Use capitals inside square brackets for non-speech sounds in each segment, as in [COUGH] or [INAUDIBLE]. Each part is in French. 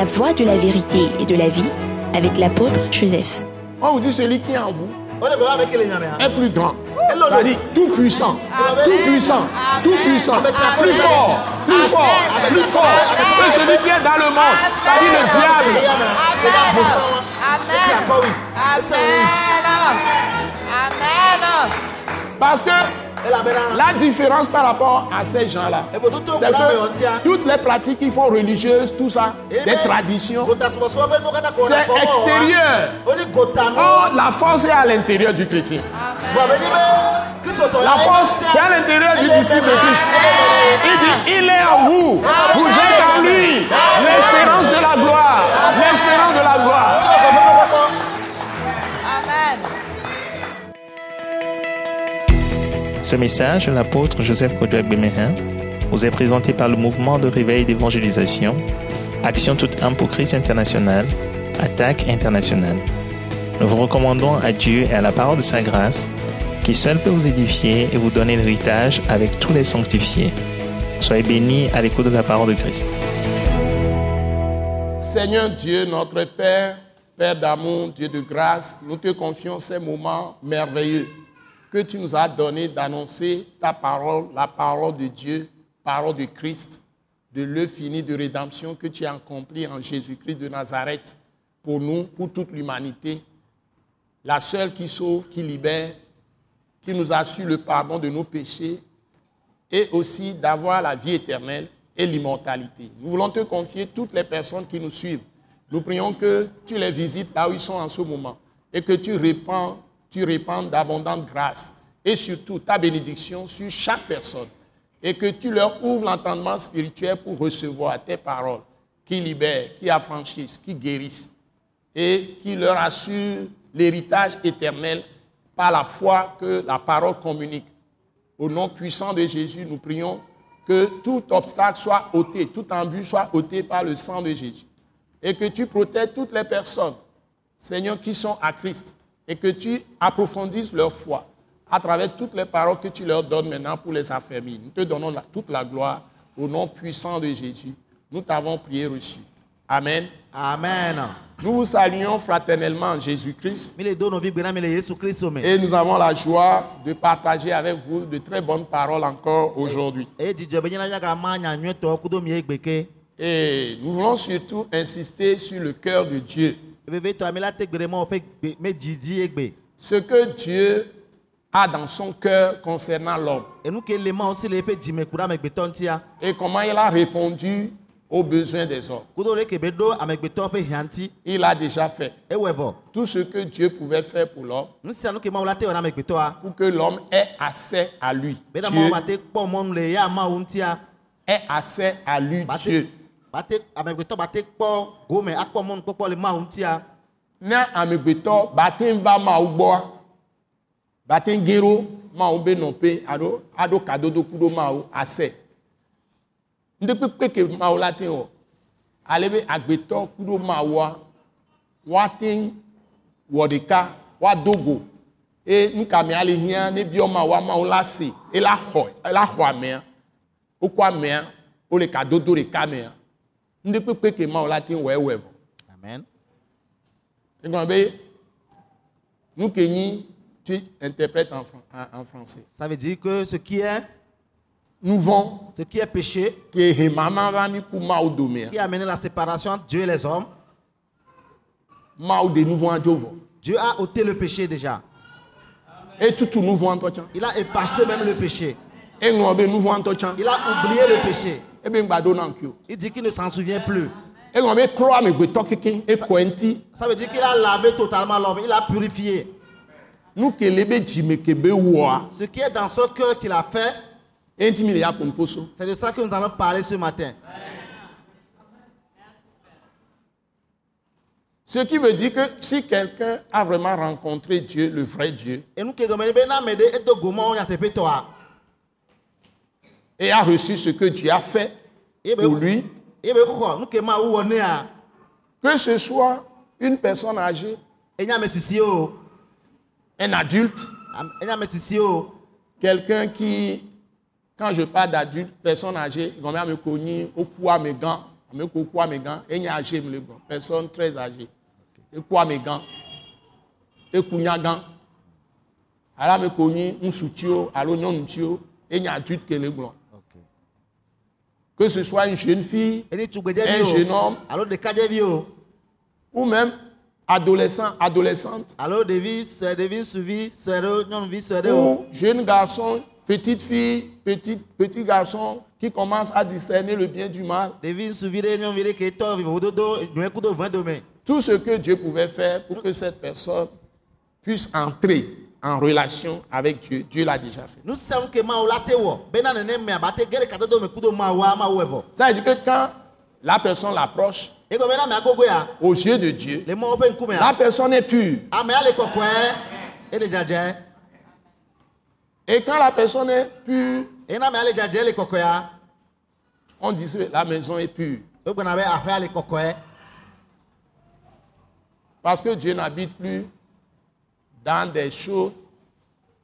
la voie de la vérité et de la vie avec l'apôtre Joseph. On vous dit celui qui est en vous yan est plus grand. C'est-à-dire tout puissant, tout puissant, tout puissant, plus fort, plus fort, plus fort. que celui qui est dans le monde. C'est-à-dire le diable. Amen. Parce que la différence par rapport à ces gens-là, c'est que toutes les pratiques qu'ils font religieuses, tout ça, des traditions, c'est extérieur. Or, la force est à l'intérieur du chrétien. La force, c'est à l'intérieur du disciple de Christ. Il dit, il est en vous. Vous êtes en lui. L'espérance de la gloire. L'espérance de la gloire. Ce message l'apôtre Joseph Kodouak Bemehin vous est présenté par le mouvement de réveil d'évangélisation, Action toute âme pour Christ international, Attaque internationale. Nous vous recommandons à Dieu et à la parole de sa grâce, qui seul peut vous édifier et vous donner l'héritage avec tous les sanctifiés. Soyez bénis à l'écoute de la parole de Christ. Seigneur Dieu, notre Père, Père d'amour, Dieu de grâce, nous te confions ces moments merveilleux que tu nous as donné d'annoncer ta parole, la parole de Dieu, parole de Christ, de l'œuvre de rédemption que tu as accomplie en Jésus-Christ de Nazareth pour nous, pour toute l'humanité, la seule qui sauve, qui libère, qui nous assure le pardon de nos péchés et aussi d'avoir la vie éternelle et l'immortalité. Nous voulons te confier toutes les personnes qui nous suivent. Nous prions que tu les visites là où ils sont en ce moment et que tu répands, tu répands d'abondantes grâces et surtout ta bénédiction sur chaque personne et que tu leur ouvres l'entendement spirituel pour recevoir tes paroles qui libèrent, qui affranchissent, qui guérissent et qui leur assure l'héritage éternel par la foi que la parole communique. Au nom puissant de Jésus, nous prions que tout obstacle soit ôté, tout embûche soit ôté par le sang de Jésus. Et que tu protèges toutes les personnes, Seigneur, qui sont à Christ. Et que tu approfondisses leur foi à travers toutes les paroles que tu leur donnes maintenant pour les affermir. Nous te donnons la- toute la gloire au nom puissant de Jésus. Nous t'avons prié reçu. Amen. amen Nous vous saluons fraternellement en Jésus-Christ. Et nous avons la joie de partager avec vous de très bonnes paroles encore aujourd'hui. Et nous voulons surtout insister sur le cœur de Dieu. Ce que Dieu a dans son cœur concernant l'homme. Et comment il a répondu aux besoins des hommes. Il a déjà fait tout ce que Dieu pouvait faire pour l'homme, amegbetɔa pour que l'homme ait accès à lui. Dieu ait accès à lui, ba Dieu. Te ba te amegbetɔ ba te kpɔ gome akpɔ mɔnu kpɔkpɔ le mawu ŋutia. Ne amegbetɔ bate va mawu gbɔa bate gero mawu be nɔƒe alo aɖo kadodoku ɖo mawu asɛ ŋdekpekpe ke mawu la te wɔ ale be agbetɔ ku ɖo mawua woate wɔ ɖeka woado go eye nukame ale hiã ne biɔ mawu la se ela xɔ ela xɔ amea. Wokɔ amea wole kadodo ɖeka mea ŋdekpekpe ke mawu la te wɔ ewɔe vɔ. amen Egɔme be nu ke nyi tu interprètes en, en- en français. ça veut dire que ce qui est Nu vɔ̃ ce qui est péché qui a amené la séparation entre Dieu et les hommes. Dieu a ôté le péché déjà Etutu nu vɔ̃a ŋutɔ tsã. il a effacé même le péché Il a oublié le péché. O. il dit qu'il ne s'en souvient plus. Ça veut dire qu'il a lavé totalement l'homme il a purifié. Ce qui est dans ce cœur qu'il a fait c'est de ça que nous allons parler ce matin. Ce qui veut dire que si quelqu'un a vraiment rencontré Dieu, le vrai Dieu, et nous qui gomene be na ame ɖe edo goma wo nyateƒetɔa et a reçu ce que Dieu a fait ye be pour lui, ye be xɔ nu ke mawu wɔ nea que ce soit une personne âgée, enye ame sisi o un adulte, am- enye ame sisi o quelqu'un qui, quand je parle d'adulte, personne âgée, comme me connu, au poids, mes gants, ame ko kó amegã enye âgé me le personne très âgée. Ekó amegã eku nyagã alo ame ko nyi ŋutsutsiwo alo nyɔnutsiwo enye adulte ke le gblɔ que ce soit une jeune fille un jeune homme ou même adolescent adolescente. Ou jeune garçon petite fille petit petit garçon qui commence à discerner le bien du mal. Tout ce que Dieu pouvait faire pour que cette personne puisse entrer en relation avec Dieu. Dieu l'a déjà fait. Ça veut dire que quand la personne l'approche ya. aux yeux de Dieu la personne est pure. Dzadze. et quand la personne est pure kɔkɔea. on dit que la maison est pure. Kɔkɔe. Parce que Dieu n'habite plus dans des choses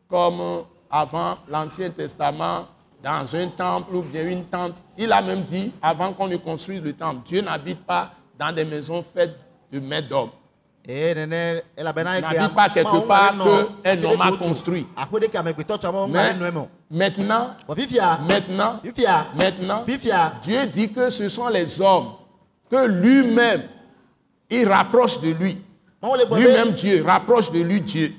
comme avant l'Ancien Testament, dans un temple ou bien une tente. Il a même dit, avant qu'on ne construise le temple, Dieu n'habite pas dans des maisons faites de mains d'hommes. Eke N'habite pas quelque part nɔ que un aƒe ɖe homme a construit. Mais maintenant, maintenant. Dieu dit que ce sont les hommes que lui-même, il rapproche de lui. Lui-même Dieu, rapproche de lui Dieu.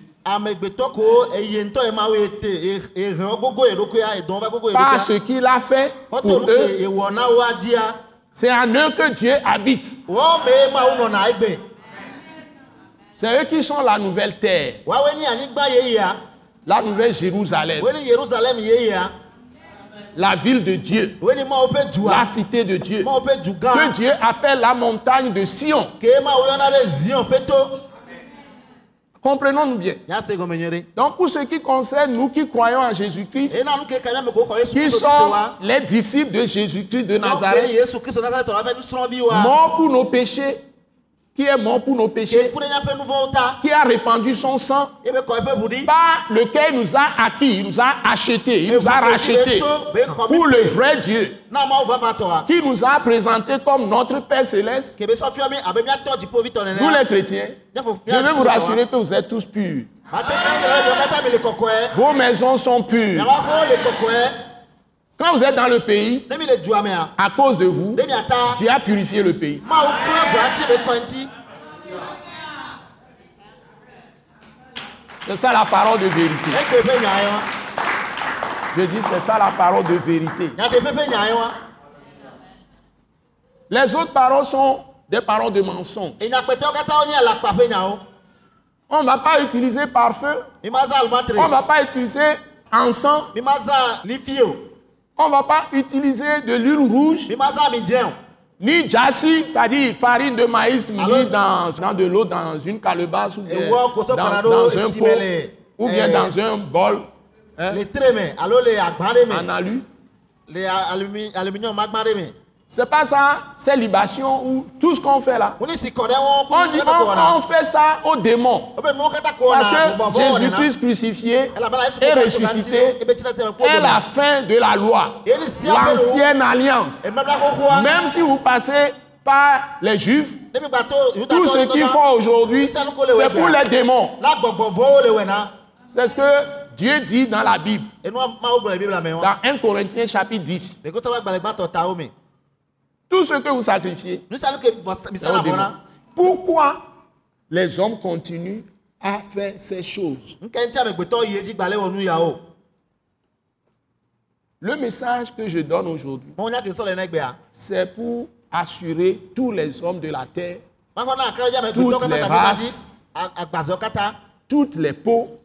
Pas ce qu'il a fait pour eux, dzia. c'est en eux que Dieu habite. Egbe. C'est eux qui sont la nouvelle terre, la nouvelle Jérusalem, la ville de Dieu, la cité de Dieu, que. Dieu appelle la montagne de Sion. Comprenons-nous bien. Donc pour ce qui concerne nous qui croyons en Jésus-Christ, qui sont les disciples de Jésus-Christ de Nazareth, Yesu Kristo Nazaretɔ la ƒe nusrɔ̃viwoa. mort pour nos péchés, qui est mort pour nos péchés, qui a répandu son sang, ʋu ɖi. par lequel il nous a acquis, il nous a achetés, il nous a rachetés pour le vrai Dieu, qui nous a présentés comme notre Père céleste. Ke be sɔfiɔ mi abe míatɔ dziƒovitɔ nene. Nous les chrétiens, je vais vous rassurer que vous êtes tous purs. Vos maisons sont pures. Quand vous êtes dans le pays, à cause de vous, Ne miata. Dieu a purifié le pays. C'est ça la parole de vérité. Wa. Je dis, c'est ça la parole de vérité. Wa. Les autres paroles sont des paroles de mensonge. On ne va pas utiliser zã alimatre. on ne va pas utiliser encens, on ne va pas utiliser de l'huile rouge, ni jassi, c'est-à-dire farine de maïs mis dans, dans de l'eau dans une calebasse ou bien dans, dans un pot ou bien eh, dans un bol ɖe en alu. C'est pas ça, c'est libation ou tout ce qu'on fait là. On dit on, fait ça aux démons. Kata ko Parce que Jésus-Christ crucifié et ressuscité est la fin de la loi, l'ancienne alliance. Même si vous passez par les Juifs, tout ce qu'ils font aujourd'hui, c'est pour les démons. C'est ce que Dieu dit dans la Bible, dans 1 Corinthiens chapitre 10. Ɖekotɔ ƒe agbalẽgbãtɔ tawo me. Tout ce que vous sacrifiez. Pourquoi les hommes continuent à faire ces choses? Le message que je donne aujourd'hui, c'est pour assurer tous les hommes de la terre, Toutes les races. Toutes les peaux,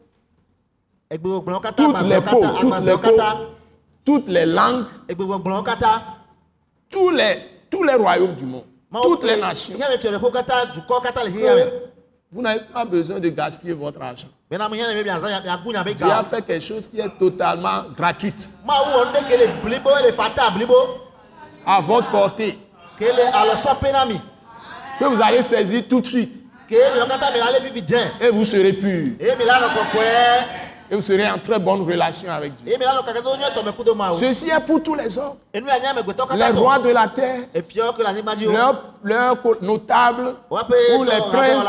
toutes les peaux, toutes les peaux, toutes les langues. Tous les, tous les royaumes du monde, toutes les nations. xexea me. Vous n'avez pas besoin de gaspiller votre argent. Dieu a fait quelque chose qui est totalement gratuite, à votre portée, que vous allez saisir tout de suite et vous serez purs. Et vous serez en très bonne relation avec Dieu. Ceci est pour tous les hommes. Les rois de la terre, leurs, leurs notables, ou les princes,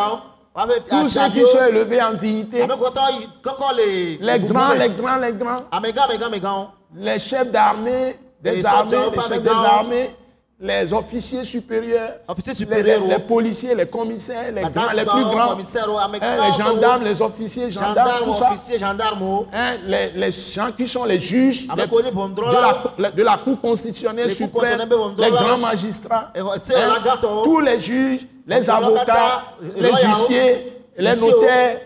tous ceux qui sont élevés en dignité, les grands, les grands, les grands, les chefs d'armée, des armées, les chefs des armées, les officiers supérieurs, les, policiers, les commissaires, les, grands, les plus grands, hein, les gendarmes, les officiers, gendarmes, tout ça, hein, les, gens qui sont les juges de, la, Cour constitutionnelle suprême, les grands magistrats, hein, tous les juges, les avocats, les huissiers, les notaires,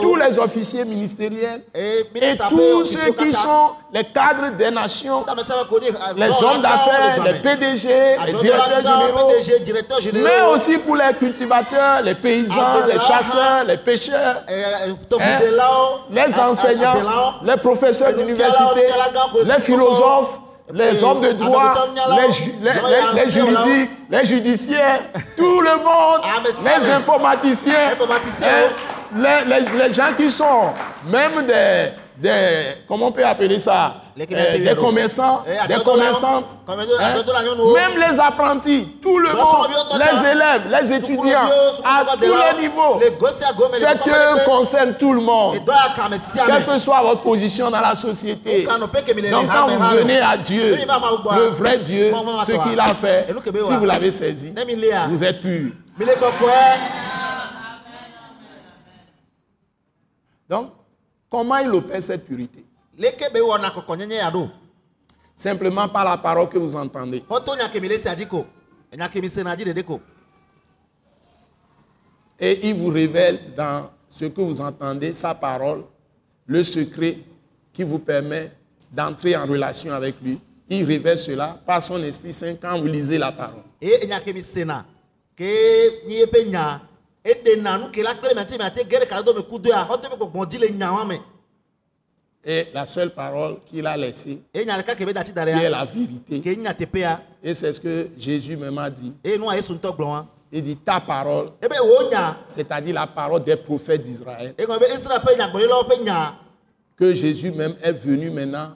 tous les officiers ministériels et, tous ceux qui sont les cadres des nations, les hommes d'affaires, les PDG, les directeurs généraux, mais aussi pour les cultivateurs, les paysans, les chasseurs, les pêcheurs, hein, les enseignants, les professeurs d'université, les philosophes, les hommes de droit, les, les, juridiques, les judiciaires, tout le monde, ah, les informaticiens, hein, les, gens qui sont même des, des, comment on peut appeler ça Des commerçants, eh, des commerçantes, hein? même les apprentis, tout le monde, les élèves, les étudiants, à tous les niveaux. Cette œuvre concerne tout le monde, quelle que soit votre position dans la société. Donc quand vous venez à Dieu, le vrai Dieu, ce qu'il a fait, si vous l'avez saisi, vous êtes pur. Donc, Comment il opère cette purité Simplement par la parole que vous entendez. Et il vous révèle dans ce que vous entendez, sa parole, le secret qui vous permet d'entrer en relation avec lui. Il révèle cela par son Esprit Saint quand vous lisez la parole. Et la seule parole qu'il a laissée, qui est la vérité. Et c'est ce que Jésus même a dit. Il dit ta parole, c'est-à-dire la parole des prophètes d'Israël, que Jésus même est venu maintenant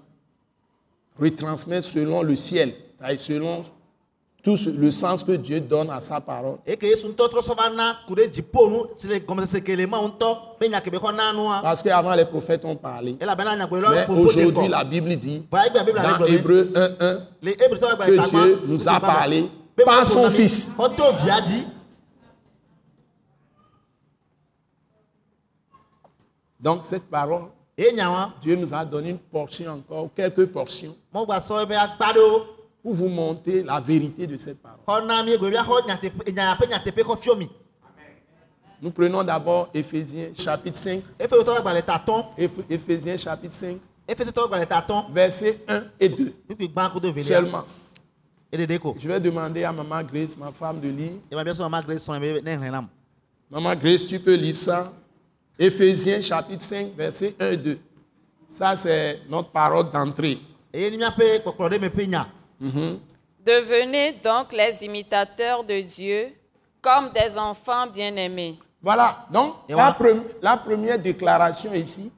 retransmettre selon le ciel, c'est-à-dire selon tout le sens que Dieu donne à sa parole. Parce qu'avant les prophètes ont parlé. Mais aujourd'hui la Bible dit dans Hébreu 1.1 que Dieu nous a parlé. par son Fils. Donc cette parole, Dieu nous a donné une portion encore, quelques portions pour vous montrer la vérité de cette parole. Nous prenons d'abord Éphésiens chapitre 5. Éphésiens chapitre 5. Versets 1 et 2. Seulement. Je vais demander à Maman Grace, ma femme, de lire. Maman Grace, tu peux lire ça. Éphésiens chapitre 5, versets 1 et 2. Ça, c'est notre parole d'entrée. Devenez donc les imitateurs de Dieu comme des enfants bien-aimés. Voilà, donc la, la, première déclaration ici,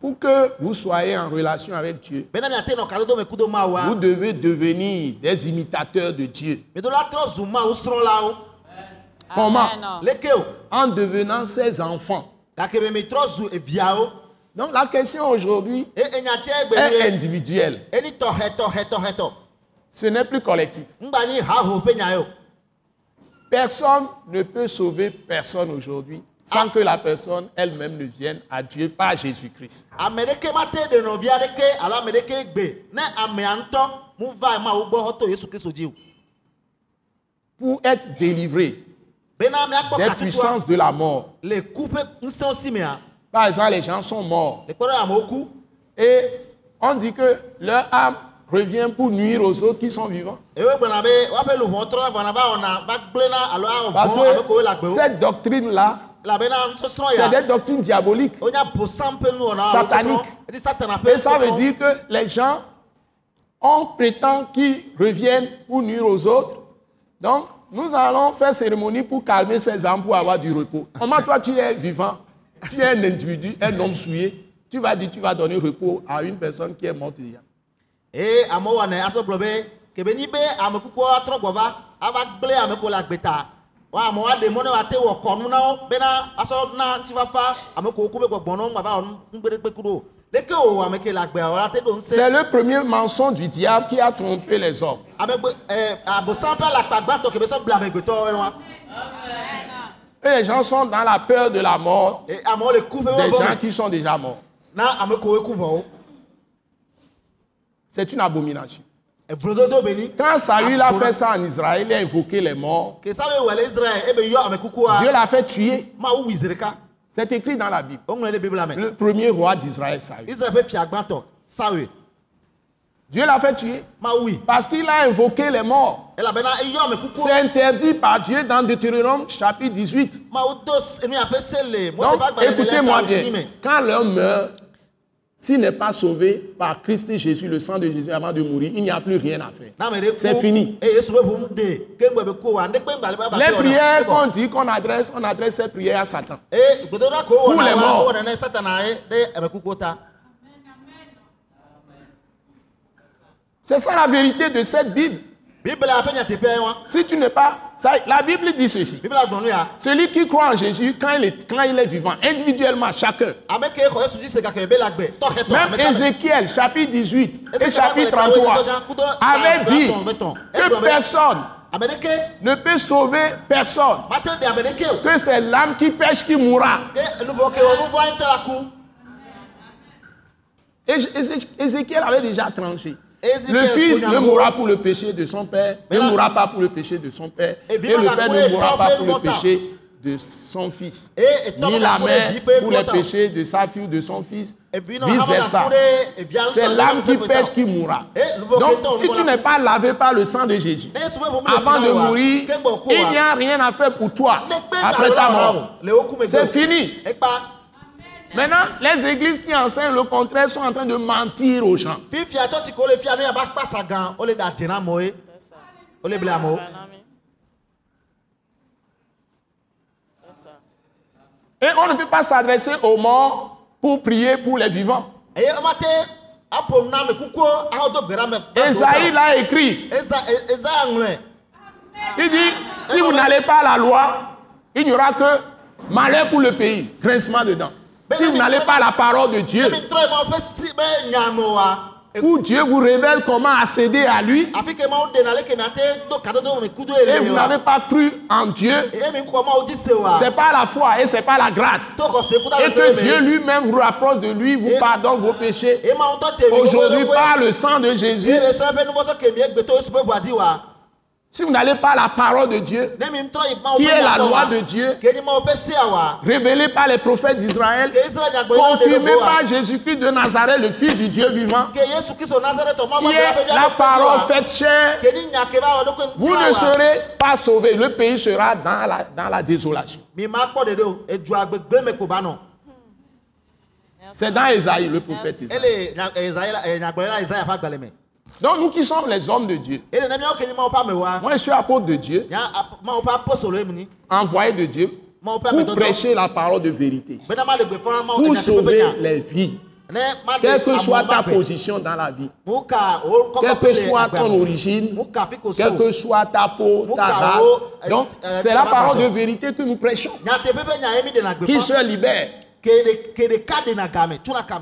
pour que vous soyez en relation avec Dieu, vous devez devenir des imitateurs de Dieu. Comment? En devenant ses enfants. Donc la question aujourd'hui est individuelle. Ce n'est plus collectif. Personne ne peut sauver personne aujourd'hui sans ah. que la personne elle-même ne vienne à Dieu par Jésus-Christ. Pour être délivré des puissances de la mort. Par exemple, les gens sont morts. Et on dit que leur âme revient pour nuire aux autres qui sont vivants. Parce que cette doctrine-là, c'est des doctrines diaboliques, sataniques. Et ça veut dire que les gens, on prétend qu'ils reviennent pour nuire aux autres. Donc, nous allons faire cérémonie pour calmer ces âmes, pour avoir du repos. Comment toi tu es vivant? Tu es un individu, un homme souillé. Tu vas dire, tu vas donner repos à une personne qui est morte déjà. eye amewo wɔ ne asɔ gblɔ be kebe nyi be ame kukua atrɔ gbɔ va ava gblẽ ame ko le agbeta wa amewo aɖe mɔ ne wate wɔ kɔnu na wo bena asɔ na ŋutifafa ame ko woko be gbɔgbɔ na wo ŋua va wɔ ŋugbeɖegbe ku ɖo leke o ame ke le agbea o ate ɖo ŋusẽ C'est le premier mensonge du diable qui a trompé les hommes. amegbe ɛ abosan ƒe alakpa gbãtɔ kebe sɔ bla amegbetɔwo wa Et les gens sont dans la peur de la mort des gens qui sont déjà morts. vɔwo C'est une abomination. Quand Saül a fait ça en Israël, il a invoqué les morts. yɔ ame kukua Dieu l'a fait tuer. C'est écrit dans la Bible. le premier roi d'Israël, Saül. Dieu l'a fait tuer parce qu'il a invoqué les morts. C'est interdit par Dieu dans Deutéronome chapitre 18. mawu do enu ya ƒe se le mose Donc, écoutez-moi bien. Quand l'homme meurt, s'il n'est pas sauvé par Christ Jésus, le sang de Jésus avant de mourir, il n'y a plus rien à faire. C'est fini. Les prières qu'on dit qu'on adresse, on adresse ces prières à Satan. Pour les morts. kukuwo ta C'est ça la vérité de cette Bible. Wa Si tu n'es pas... ça- la Bible dit ceci. ya Celui qui croit en Jésus, quand il est, quand il est vivant, individuellement, chacun. Même. Ézéchiel, chapitre 18 et chapitre Bible, 33, Bible, Bible, avait dit que personne ne peut sauver personne, que c'est l'âme qui pêche qui mourra. Et Ézéchiel avait déjà tranché. Le fils ne mourra pour le péché de son père, ne mourra pas pour le péché de son père, Et le père ne mourra pas pour le péché de son fils, ni la mère pour les péchés de sa fille ou de son fils, Et puis non, vice avant la versa. coulée, et bien, C'est l'âme qui pêche qui mourra. Donc, si tu n'es pas lavé par le sang de Jésus, avant de mourir, il n'y a rien à faire pour toi après ta mort. C'est fini. Maintenant, les églises qui enseignent le contraire sont en train de mentir aux gens. Et on ne peut pas s'adresser aux morts pour prier pour les vivants. Esaïe l'a écrit. e- Il dit, si vous n'allez pas à la loi, il n'y aura que malheur pour le pays, grincement dedans. Si vous n'allez pas à la parole de Dieu, nyanoa où Dieu vous révèle comment accéder à lui, et vous n'avez pas cru en Dieu, c'est pas la foi et c'est pas la grâce. Et que Dieu lui-même vous rapproche de lui, vous pardonne vos péchés. Aujourd'hui, par le sang de Jésus, si vous n'allez pas à la parole de Dieu, qui est la loi de Dieu, révélée par les prophètes d'Israël, confirmée par Jésus-Christ de Nazareth, le Fils du Dieu vivant, qui est la parole faite ɖokui vous ne serez pas sauvés. Le pays sera dans la, dans la désolation. nɔ C'est dans Esaïe, le prophète Isaïe. Donc nous qui sommes les hommes de Dieu, moi je suis apôtre de Dieu, envoyé de Dieu, pour prêcher la parole de vérité, pour sauver les vies, quelle que soit ta position dans la vie, kɔkɔ quelle que soit ton origine, quelle que soit ta peau, ta Muka race. eh, Donc, eh, c'est la parole de vérité que nous prêchons, gbe qui se libère.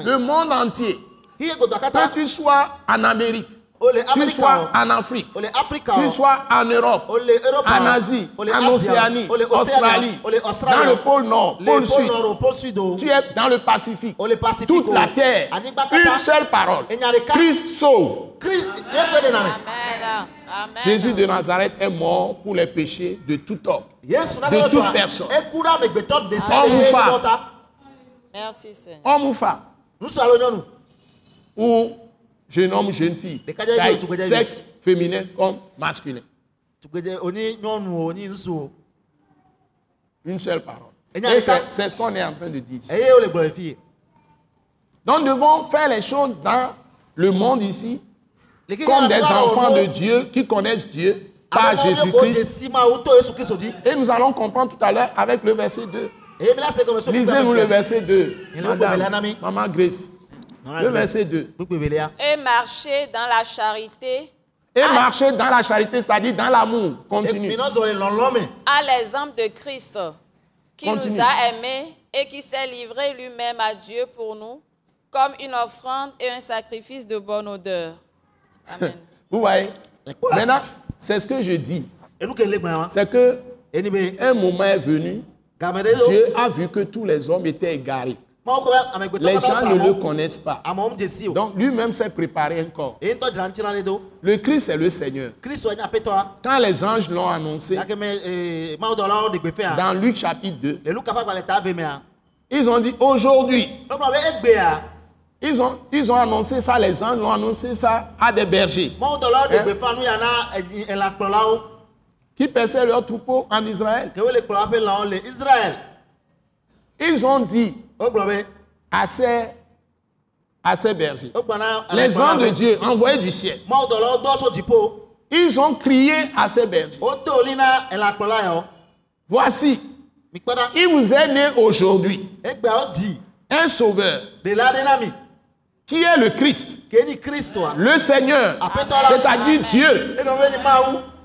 Le monde entier, que tu sois en Amérique, tu sois en Afrique, tu sois en Europe, en Asie, en Océanie, Australie, dans le pôle Nord, le pôle Sud, nord o pôle sud o tu es dans le Pacifique, toute la terre, une seule parole. Christ sauve. Jésus de Nazareth est mort pour les péchés de tout homme. De toute personne. Homme ou femme. Homme ou femme, ou jeune homme jeune fille, sexe féminin comme masculin. Une seule parole. Et c'est ce qu'on est en train de dire. ici. fi Donc nous devons faire les choses dans le monde ici comme des enfants de Dieu qui connaissent Dieu par Jésus-Christ. Et nous allons comprendre tout à l'heure avec le verset 2. eye mi la se gɔme so Lisez-nous le verset 2. Il est au Béléa, Madame, Nami. Maman Grace. Le verset 2. gbogbo evelia Et marcher dans la charité Et marcher dans la charité, c'est-à-dire dans l'amour. Continue. à l'exemple de Christ, qui Continue. nous a aimés et qui s'est livré lui-même à Dieu pour nous, comme une offrande et un sacrifice de bonne odeur. Amen. [LAUGHS] Vous voyez? Maintenant, c'est ce que je dis. C'est que un moment est venu, Dieu a vu que tous les hommes étaient égarés. Les gens ne le connaissent pas. Donc lui-même s'est préparé un corps. Le Christ est le Seigneur. Quand les anges l'ont annoncé gbe fɛa dans Luc chapitre 2, le luka ƒe agbalẽ ta ave mea ils ont dit aujourd'hui, ils ont, ils ont annoncé ça, les anges l'ont annoncé ça à des bergers Hein? qui perçaient leurs troupeaux en Israël. Ils ont dit à ces, à ces bergers, les anges de Dieu envoyés du ciel, ils ont crié à ces bergers, yawo voici, il vous est né aujourd'hui egbeawo di un sauveur qui est le Christ, le Seigneur, c'est-à-dire Dieu.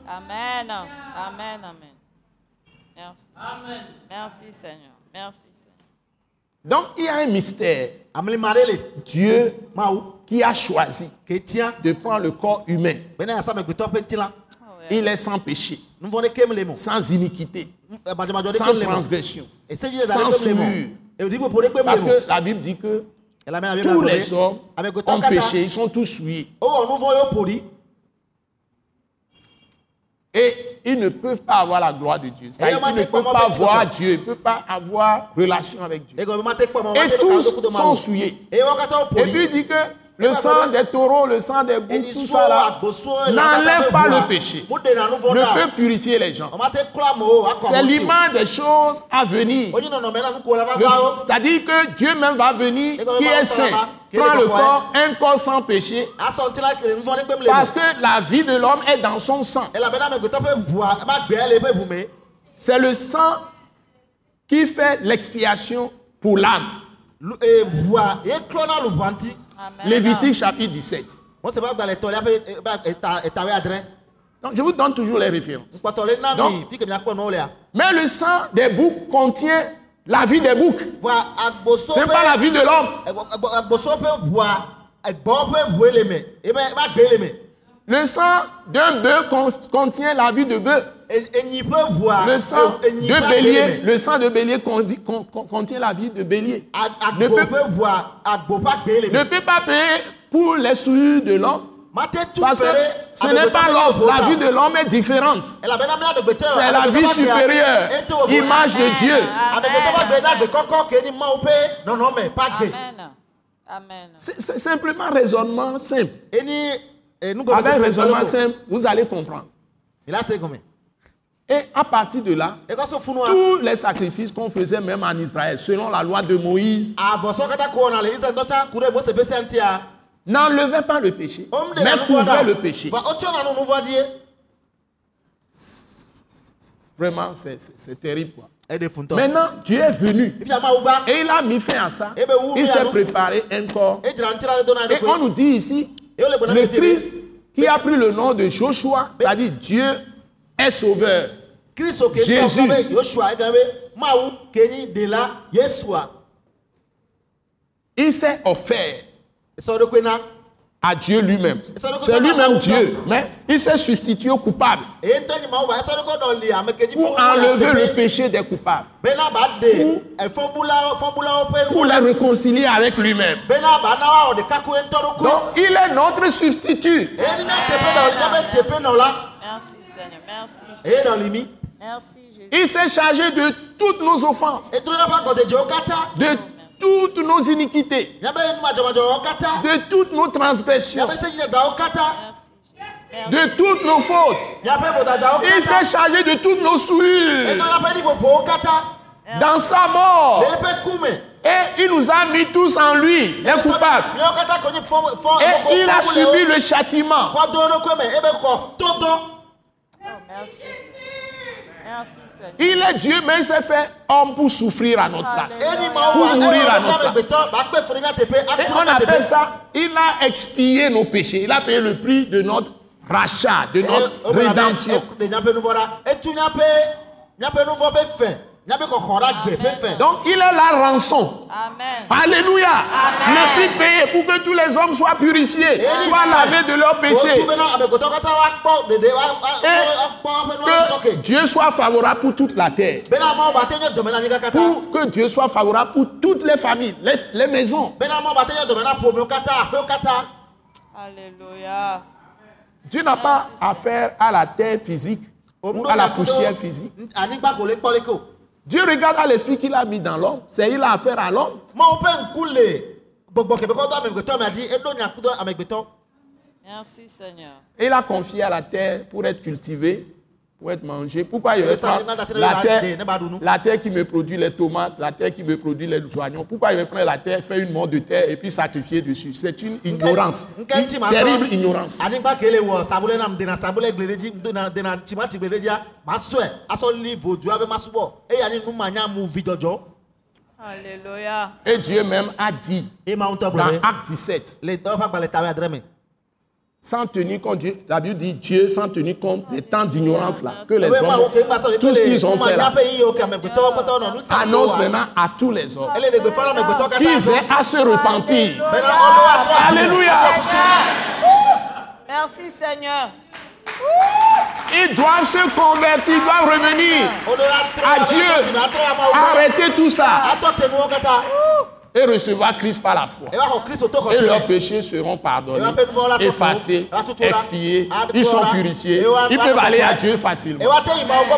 Amen. Amen. Amen. Merci. Amen. Merci Seigneur. Merci. Donc il y a un mystère. Dieu qui a choisi de prendre le corps humain. ŋutilã Il est sans péché, sans iniquité, madzɔmadzɔ ɖeke sans transgression. sans souillure. Parce que la Bible dit que tous les hommes ont péché, ils sont tous souillés. Et ils ne peuvent pas avoir la gloire de Dieu. Qu'ils ne peuvent pas voir Dieu, ils ne peuvent pas avoir relation avec Dieu. Et tous sont souillés. Et puis il dit que le sang des taureaux, le sang des boucs, tout ça là, n'enlève pas le péché, ne peut purifier les gens. C'est l'image des choses à venir. wo C'est-à-dire que Dieu même va venir, qui est saint, prend le corps, un corps sans péché, parce que la vie de l'homme est dans son sang. C'est le sang qui fait l'expiation pour l'âme. Lévitique chapitre 17. mose ƒe agbalẽ tɔlia ƒe e, ba- eta etawe adre Donc je vous donne toujours les références. Donc- Mais le sang des boucs contient la vie des boucs. Ce n'est pas la vie de l'homme. Le sang d'un bœuf con- contient la vie de bœuf. Le sang de bélier, le sang de bélier contient la vie de bélier. Ne peut, ne peut pas payer pour les souillures de l'homme. Parce que ce n'est pas l'homme. La vie de l'homme est différente. C'est la vie supérieure, image de Dieu. Amen. C'est simplement raisonnement simple. Avec sese raisonnement simple, vous allez comprendre. a se gɔme Et à partir de là, tous les sacrifices qu'on faisait même en Israël, selon la loi de Moïse, ŋutia n'enlevaient pas le péché, mais wɔna. le péché. Ba- wotsɔna nu nuvɔ die Vraiment, c'est- c'est c'est terrible. Quoi. Maintenant, Dieu est venu et il a mis fin à ça. Eh ben, Il s'est préparé un na Et on nous dit ici, Et le. Christ qui a pris le nom de Joshua, c'est-à-dire Dieu est sauveur. Jésus. yesua Il s'est offert à Dieu lui-même. C'est lui-même Dieu, mais il s'est substitué au coupable pour enlever le péché des coupables, fɔbulawo ƒe pour les réconcilier avec lui-même. ko Donc, il est notre substitut. la Merci Seigneur. Merci. Merci Jésus. Il s'est chargé de toutes nos offenses, de toutes nos iniquités, de toutes nos transgressions, de toutes nos fautes. Il s'est chargé de toutes nos souillures dans sa mort. Et il nous a mis tous en lui, les coupables. Et il a subi le châtiment. Merci. Seigneur. Il est Dieu, mais il s'est fait homme pour souffrir à notre place. Pour mourir à notre place. Et on appelle ça, il a expié nos péchés. Il a payé le prix de notre rachat, de notre rédemption. Donc il est la rançon. Amen. Alléluia. Le prix payé pour que tous les hommes soient purifiés, soient lavés de leurs péchés. Et nuwo Que Dieu soit favorable pour toute la terre. Pour que Dieu soit favorable pour toutes les familles, les, les maisons. Alléluia. Dieu n'a pas affaire à la terre physique ou à la poussière physique. Dieu regarde à l'esprit qu'il a mis dans l'homme. C'est il a affaire à l'homme. Merci Seigneur. Et il a confié à la terre pour être cultivée, pour être mangée. Pourquoi il va la terre, la terre qui me produit les tomates, la terre qui me produit les oignons Pourquoi il veut prendre la terre, faire une mort de terre et puis sacrifier dessus? C'est une ignorance. Une terrible ignorance. Alléluia. Et Dieu même a dit dans Acte 17, sans tenir compte, Dieu, la Bible dit Dieu sans tenir compte des temps d'ignorance là, que les hommes, tout ce qu'ils ont fait là, annonce maintenant à tous les hommes qu'ils aient à se repentir. Alléluia. Merci Seigneur. Ils doivent se convertir, ils doivent revenir. À Dieu. Arrêtez tout ça et recevoir Christ par la foi. Et leurs péchés seront pardonnés, effacés, expiés. Ils sont purifiés. Ils peuvent aller à. Dieu facilement.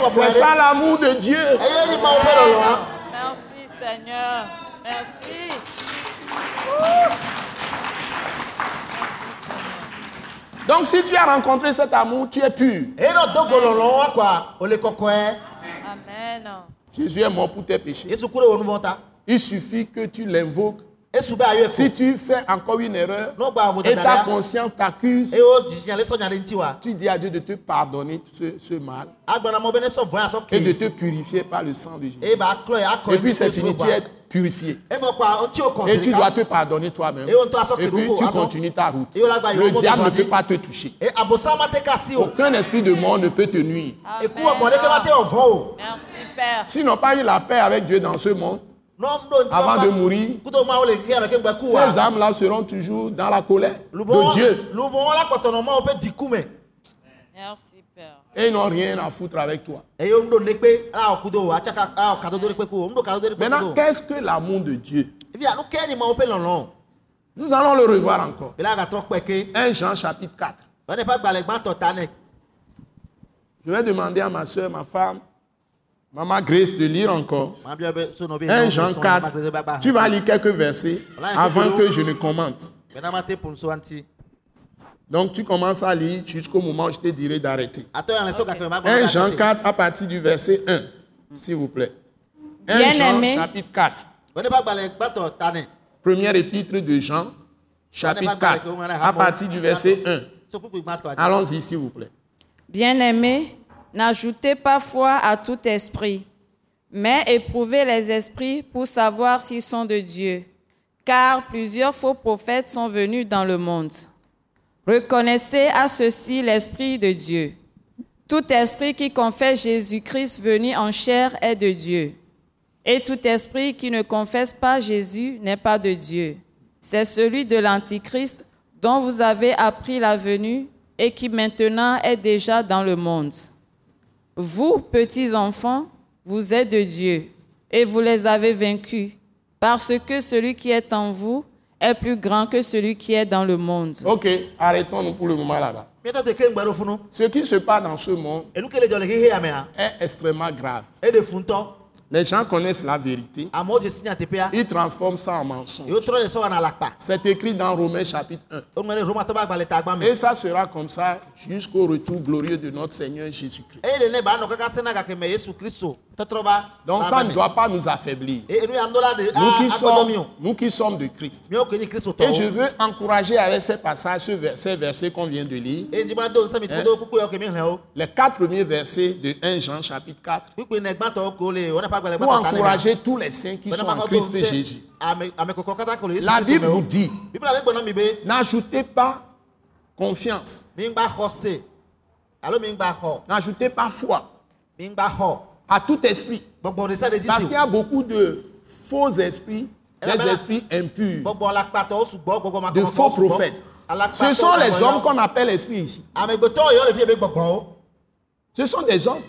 C'est ça l'amour de Dieu. lɔlɔa Merci Seigneur. Merci. Donc si tu as rencontré cet amour, tu es pur. Amen. Jésus est mort pour tes péchés. Il suffit que tu l'invoques. Si tu fais encore une erreur gba et ta conscience t'accuse, wa tu dis à Dieu de te pardonner ce, ce mal agbana mɔ be ne sɔ vɔya sɔ et de te purifier par le sang de Jésus. eye ba klɔe akɔ Et puis c'est fini, tu es purifié. kɔ Et tu dois te pardonner toi-même. Et puis tu continues ta route. Le diable ne peut pas te toucher. e abosama te ka si o Aucun esprit de mort ne peut te nuire. eku wɔ mɔ ɖeke ma te wɔ vɔ o Merci Père. S'ils n'ont pas eu la paix avec Dieu dans ce monde, avant de mourir, ces âmes-là seront toujours dans la colère de Dieu. Merci Père. Et ils n'ont rien à foutre avec toi. Maintenant, qu'est-ce que l'amour de Dieu? Lɔlɔ Nous allons le revoir encore. bela gatrɔ kpe ke 1 Jean chapitre 4. wɔne ƒe agbalẽ gbãtɔ ta ne Je vais demander à ma soeur, ma femme, Maman Grace, de lire encore. ma bia be so nɔvi 1 Jean 4. Tu vas lire quelques versets avant que je ne commente. Donc tu commences à lire jusqu'au moment où je te dirai d'arrêter. atɔ yan le so gake me ma 1 Jean 4 à partir du verset 1, s'il vous plaît. 1 Jean chapitre 4. wɔne ƒe agbalẽ gbãtɔ ta ne Première épître de Jean, chapitre 4, à partir du verset 1. so kuku gbãtɔ adi Allons-y, s'il vous plaît. Bien-aimés, n'ajoutez pas foi à tout esprit, mais éprouvez les esprits pour savoir s'ils sont de Dieu, car plusieurs faux prophètes sont venus dans le monde. Reconnaissez à ceci l'Esprit de Dieu. Tout esprit qui confesse Jésus-Christ venu en chair est de Dieu. Et tout esprit qui ne confesse pas Jésus n'est pas de Dieu. C'est celui de l'Antichrist dont vous avez appris la venue et qui maintenant est déjà dans le monde. Vous, petits enfants, vous êtes de Dieu et vous les avez vaincus, parce que celui qui est en vous est plus grand que celui qui est dans le monde. Ok, arrêtons-nous pour le moment là-bas. Ce qui se passe dans ce monde mea est extrêmement grave. Les gens connaissent la vérité. Ils transforment ça en mensonge. C'est écrit dans Romains chapitre 1. woŋlɔ ɖe romatɔ ƒe agbalẽ ta gbã me Et ça sera comme ça jusqu'au retour glorieux de notre Seigneur Jésus-Christ. Donc va ça ne doit pas nous affaiblir. Nous qui, sommes, nous qui sommes de Christ. Et je veux encourager avec ces passages, ces versets qu'on vient de lire, Hein? kudo kuku yɔ ke mi hlɛ o les quatre premiers versets de 1 Jean chapitre 4, pour encourager tous les saints qui sont en Christ Jésus. La Bible vous dit, n'ajoutez pas confiance, n'ajoutez pas foi à tout esprit. Parce qu'il y a beaucoup de faux esprits, des esprits impurs, de faux prophètes. Ce sont les hommes qu'on appelle esprits ici. Ce sont des hommes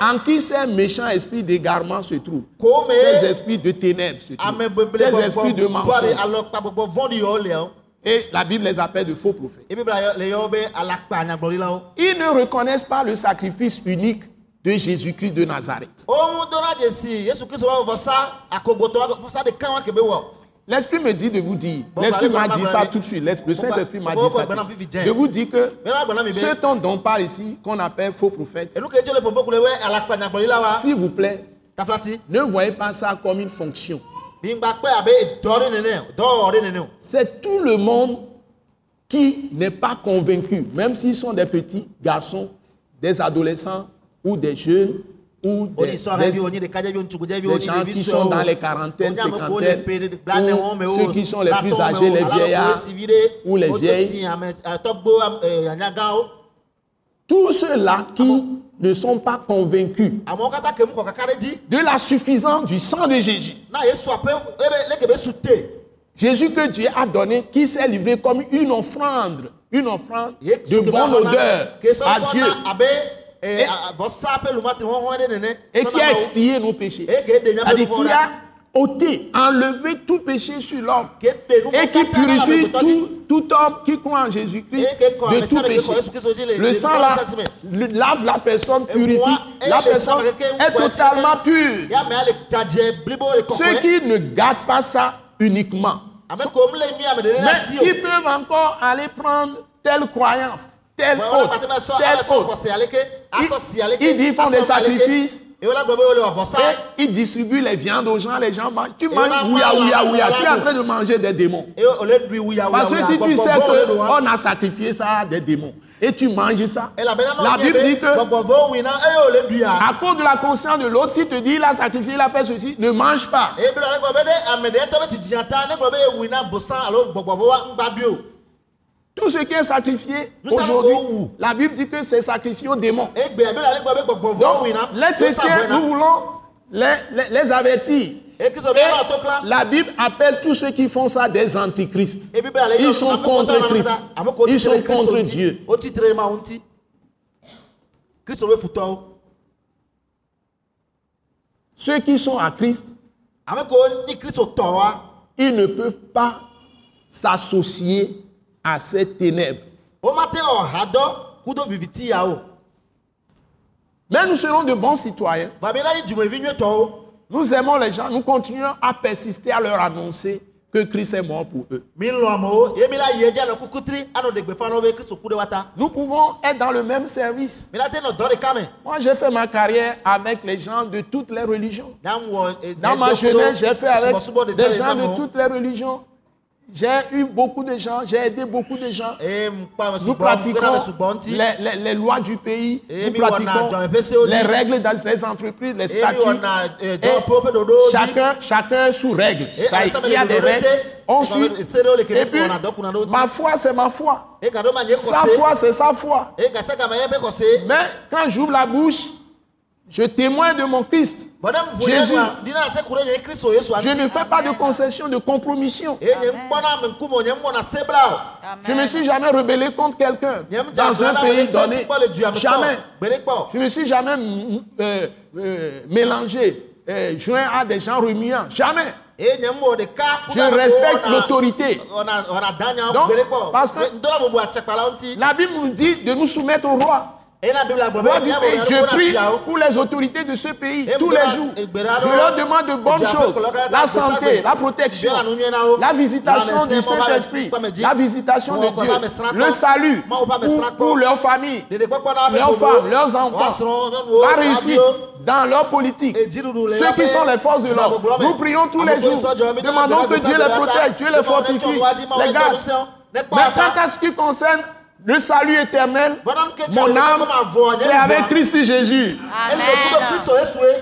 en qui ces méchants esprits d'égarement se trouvent. Comme- Ces esprits de ténèbres se trouvent. Ces esprits de gbɔgbɔ mensonge. alɔkpa gbɔgbɔ vɔ̃ɖi yɔ le o Et la Bible les appelle de faux prophètes. Ils ne reconnaissent pas le sacrifice unique de Jésus-Christ de Nazareth. L'Esprit me dit de vous dire, l'Esprit m'a dit ça tout de suite, l'Esprit- le Saint-Esprit m'a dit ça. tout de suite. De vous dire que mais- ceux dont on parle ici, qu'on appelle faux wa s'il vous plaît, ne voyez pas ça comme une fonction. C'est tout le monde qui n'est pas convaincu, même s'ils sont des petits garçons, des adolescents ou des jeunes ou des, gens qui sont dans les quarantaines, cinquantaines, ou ceux qui sont les plus âgés, les vieillards, ou les vieilles. eh, eh, tous ceux-là qui ne sont pas convaincus de la suffisance du sang de Jésus. Jésus que Dieu a donné, qui s'est livré comme une offrande, une offrande de bonne odeur à Dieu eh, Et- et qui a expié nos péchés. C'est-à-dire peuvent qui a ôté, enlevé tout péché sur l'homme et qui purifie tout, tout homme qui croit en Jésus-Christ quand de le tout péché. Le- sang là lave la personne, purifie. La personne est totalement pure. Ceux qui ne gardent pas ça uniquement, ɖe mais qui peuvent encore aller prendre telle croyance, autre, autre. Il dit ils font des sacrifices. et ils distribuent les viandes aux gens, les gens mangent. Tu manges ouya, ouya, Tu es en train de manger des démons. Parce que si tu sais qu'on a sacrifié ça à des démons et tu manges ça, la Bible dit que à cause de la conscience de l'autre, si te dit il a sacrifié, il a fait ceci, ne mange pas. Tout ce qui est sacrifié aujourd'hui, la Bible dit que c'est sacrifié aux démons. vɔ Donc, wina les chrétiens, nous voulons les, les, les avertir. et kla La Bible appelle tous ceux qui font ça des antichrists. le Ils sont contre Christ. Ils sont contre Dieu. Ceux qui sont à Christ, ils ne peuvent pas s'associer à ces ténèbres. Mais nous serons de bons citoyens. nyuietɔwo Nous aimons les gens, nous continuons à persister à leur annoncer que Christ est mort pour eux. ta Nous pouvons être dans le même service. Moi, j'ai fait ma carrière avec les gens de toutes les religions. Dans ma jeunesse, j'ai fait avec des gens de toutes les religions. J'ai eu beaucoup de gens, j'ai aidé beaucoup de gens. me Nous pratiquons les, les- les lois du pays, Et nous pratiquons les règles dans les entreprises, les statuts. eh, dzi chacun, chacun sous règle. Ça, il y a des les règles. On suit. Et puis, ma foi, c'est ma foi. Sa foi, c'est sa foi. Mais quand j'ouvre la bouche, je témoigne de mon Christ. Jésus. Je ne fais pas de concession, de compromission. bla Je ne me suis jamais rebellé contre quelqu'un dans un pays donné. Jamais. Je ne me suis jamais euh, euh, mélangé, euh, joint à des gens remuants. Jamais. ɖeka Je respecte l'autorité. kpɔ parce que- La Bible nous dit de nous soumettre au roi. Du pays. Je prie pour les autorités de ce pays tous les jours. Je leur demande de bonnes choses. La santé, la protection, la visitation du Saint-Esprit, la visitation de Dieu, le salut pour, sera pour quoi? leur famille, Dede kpɔkpɔ na leurs femmes, leurs enfants, la réussite dans leur politique. Ceux qui sont les forces de l'ordre. Nous prions tous les jours. Demandons que Dieu les protège, Dieu les fortifie, les garde. Mais quant à ce qui concerne le salut éternel, mon âme, c'est avec. Christ Jésus.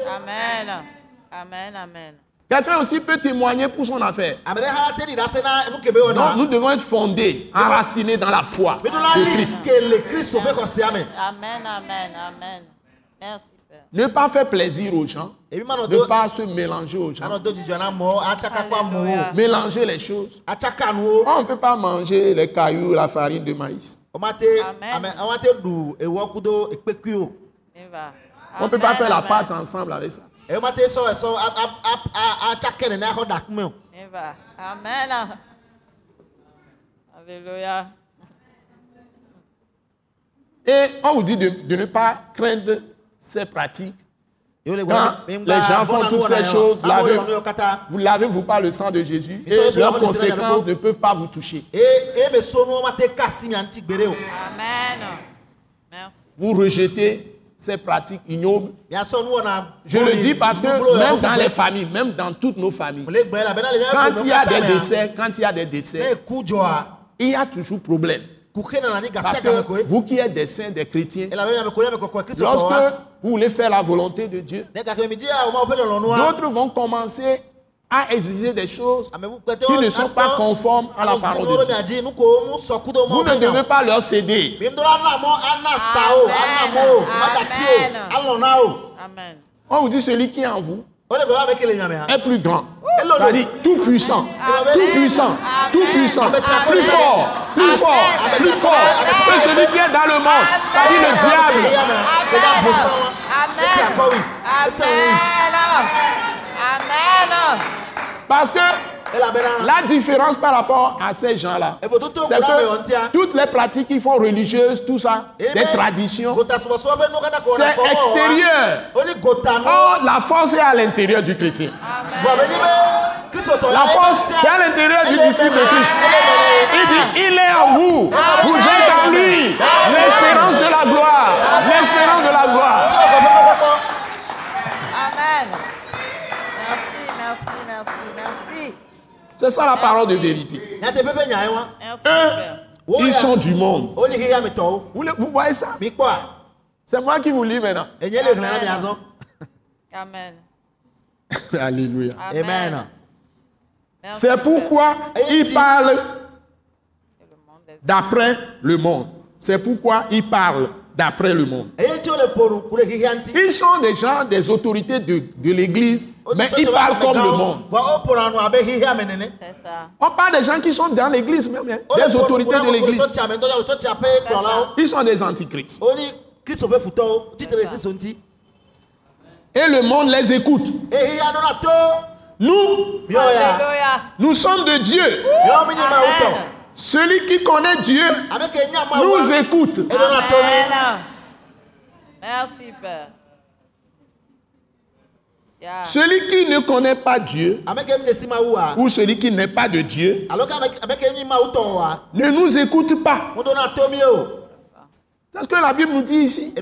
Amen. Amen. Amen. Quelqu'un aussi peut témoigner pour son affaire. Ona. nous devons être fondés, enracinés dans la foi la de Christ. ke le Christ obe ko se ame. Amen. Amen. Amen. Merci, Père. Ne pas faire plaisir aux gens, ne pas se mélanger aux gens. Alléluia. mélanger les choses. On ne peut pas manger les cailloux, la farine de maïs. O ma te Amen. ame o ma te du ewo kudo epeku o. Il va. On ne peut pas faire la pâte ensemble avec ça. E ma te so so a a a achaka ne na ho da kume o. Il va. Amen. Alléluia. Et on vous dit de, de ne pas craindre ces pratiques. Quand les gens font toutes ces choses, lavez- Vous lavez-vous par le sang de Jésus? Et leurs conséquences ne peuvent pas vous toucher. E e me so no ma te kasi mi anti gbere o. Amen. Merci. Vous rejetez ces pratiques ignobles. Je le dis parce que même dans les familles, même dans toutes nos familles, quand il y a des décès, quand il y a des décès, il y a toujours problème. Parce que vous qui êtes des saints, des chrétiens, lorsque. Vous voulez faire la volonté de Dieu, Ne ka ke mi di a o ma o pe lo nu a. d'autres vont commencer à exiger des choses kete qui ne sont pas conformes à la parole de Dieu. Vous ne devez pas leur céder. Amen. Amen. On vous dit celui qui est en vous Est plus grand. C'est-à-dire tout puissant, tout puissant, tout puissant, plus fort, plus fort, plus fort que celui qui est dans le monde. C'est-à-dire le diable. E. E. Amen. Amen. Parce que E la différence par rapport à ces gens-là, c'est que toutes les pratiques qu'ils font religieuses, tout ça, des traditions, Gota so so be no ka da ko na c'est ko. extérieur. Or, la force est à l'intérieur du chrétien. La force, c'est à l'intérieur du disciple de Christ. Il dit, il est en vous. Vous êtes en lui. L'espérance de la gloire. L'espérance de la gloire. Amen. Merci, merci, merci, merci. C'est ça la parole de vérité. Eux, Père. ils sont du monde. Vous, voyez ça? C'est moi qui vous lis maintenant. Amen. [LAUGHS] Alléluia. Amen. C'est pourquoi il parle d'après le monde. C'est pourquoi il parle d'après le monde. Ils sont des gens, des autorités de, de l'Église, mais ils parlent comme le monde. Wa o poru anu abe hiya me nene. C'est ça. On parle des gens qui sont dans l'Église même, hein, O le des autorités de l'Église. Ils sont des antichrists. O ni Christ obe futo o. Ti tere Christ nti. Et le monde les écoute. Nous, nous sommes de Dieu. Amen. Celui qui connaît Dieu nous écoute. Amen. Merci, Père. Yeah. Celui qui ne connaît pas Dieu ou celui qui n'est pas de Dieu ne nous écoute pas. C'est ce que la Bible nous dit ici.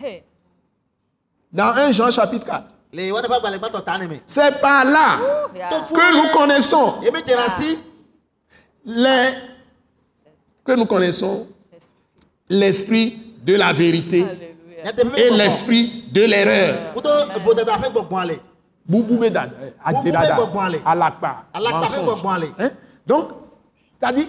Hey. Dans 1 Jean chapitre 4. Le wa ne ba gbale gbato ta ni mi. C'est par là Yeah. Que nous connaissons mi tera si. les que nous connaissons l'esprit de la vérité Et l'esprit de l'erreur. Eh. Hein? Donc, c'est-à-dire,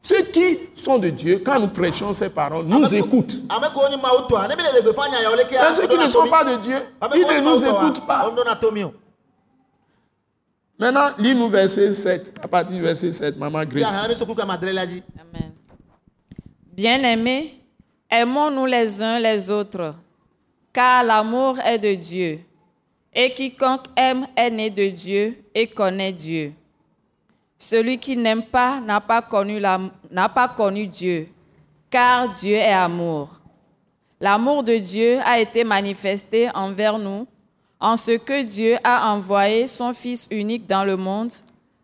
ceux qui sont de Dieu, quand nous prêchons ces paroles, nous écoutent. Ame ko ni ma uto. Ne mi le le gbe fanya ya ole ke. Et ceux qui ne sont pas de Dieu, ils ne nous écoutent pas. Tomio. Maintenant, lis-nous verset 7, à partir du verset 7, Maman Grace. ha aimons-nous les uns les autres, car l'amour est de Dieu. Et quiconque aime est né de Dieu et connaît Dieu. Celui qui n'aime pas n'a pas connu Dieu, car Dieu est amour. L'amour de Dieu a été manifesté envers nous en ce que Dieu a envoyé son Fils unique dans le monde